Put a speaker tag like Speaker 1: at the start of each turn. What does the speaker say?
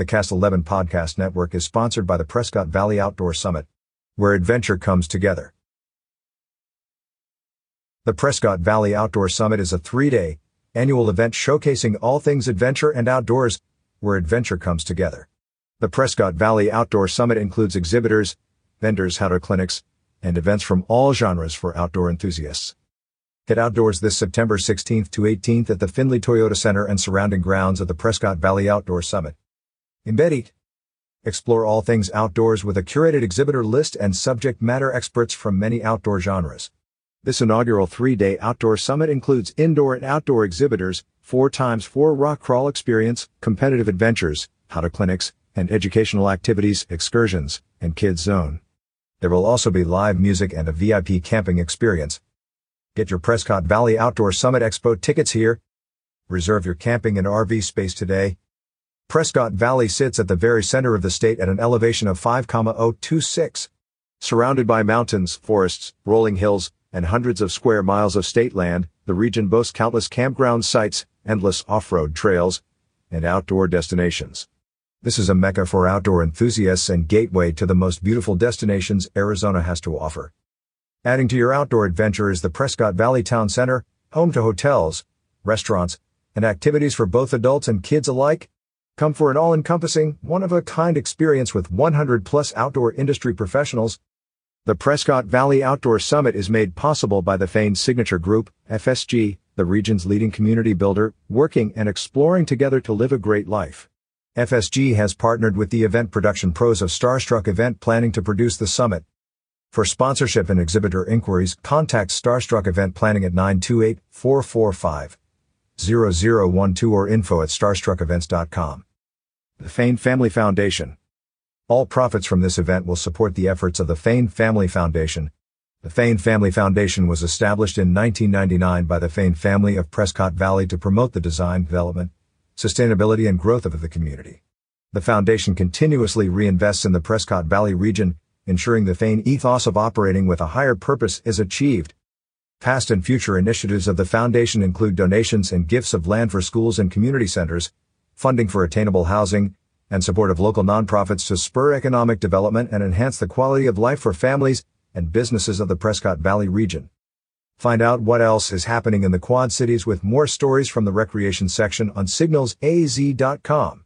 Speaker 1: The Cast 11 Podcast Network is sponsored by the Prescott Valley Outdoor Summit, where adventure comes together. The Prescott Valley Outdoor Summit is a three day annual event showcasing all things adventure and outdoors, where adventure comes together. The Prescott Valley Outdoor Summit includes exhibitors, vendors, outdoor clinics, and events from all genres for outdoor enthusiasts. Get outdoors this September 16th to 18th at the Findlay Toyota Center and surrounding grounds of the Prescott Valley Outdoor Summit. Embed Eat. Explore all things outdoors with a curated exhibitor list and subject matter experts from many outdoor genres. This inaugural three-day outdoor summit includes indoor and outdoor exhibitors, 4x4 rock crawl experience, competitive adventures, how-to clinics, and educational activities, excursions, and kids zone. There will also be live music and a VIP camping experience. Get your Prescott Valley Outdoor Summit Expo tickets here. Reserve your camping and RV space today. Prescott Valley sits at the very center of the state at an elevation of 5,026. Surrounded by mountains, forests, rolling hills, and hundreds of square miles of state land, the region boasts countless campground sites, endless off-road trails, and outdoor destinations. This is a mecca for outdoor enthusiasts and gateway to the most beautiful destinations Arizona has to offer. Adding to your outdoor adventure is the Prescott Valley Town Center, home to hotels, restaurants, and activities for both adults and kids alike. Come for an all-encompassing, one-of-a-kind experience with 100 plus outdoor industry professionals the Prescott Valley Outdoor Summit is made possible by the Fain Signature Group, FSG, the region's leading community builder, working and exploring together to live a great life. FSG has partnered with the event production pros of Starstruck Event Planning to produce the summit. For sponsorship and exhibitor inquiries, contact Starstruck Event Planning at 928-445-0012 or info at starstruckevents.com. The Fain Family Foundation all profits from this event will support the efforts of the Fain Family Foundation. The Fain Family Foundation was established in 1999 by the Fain family of Prescott Valley to promote the design, development, sustainability, and growth of the community. The foundation continuously reinvests in the Prescott Valley region, ensuring the Fain ethos of operating with a higher purpose is achieved. Past and future initiatives of the foundation include donations and gifts of land for schools and community centers, funding for attainable housing, and support of local nonprofits to spur economic development and enhance the quality of life for families and businesses of the Prescott Valley region. Find out what else is happening in the Quad Cities with more stories from the recreation section on signalsaz.com.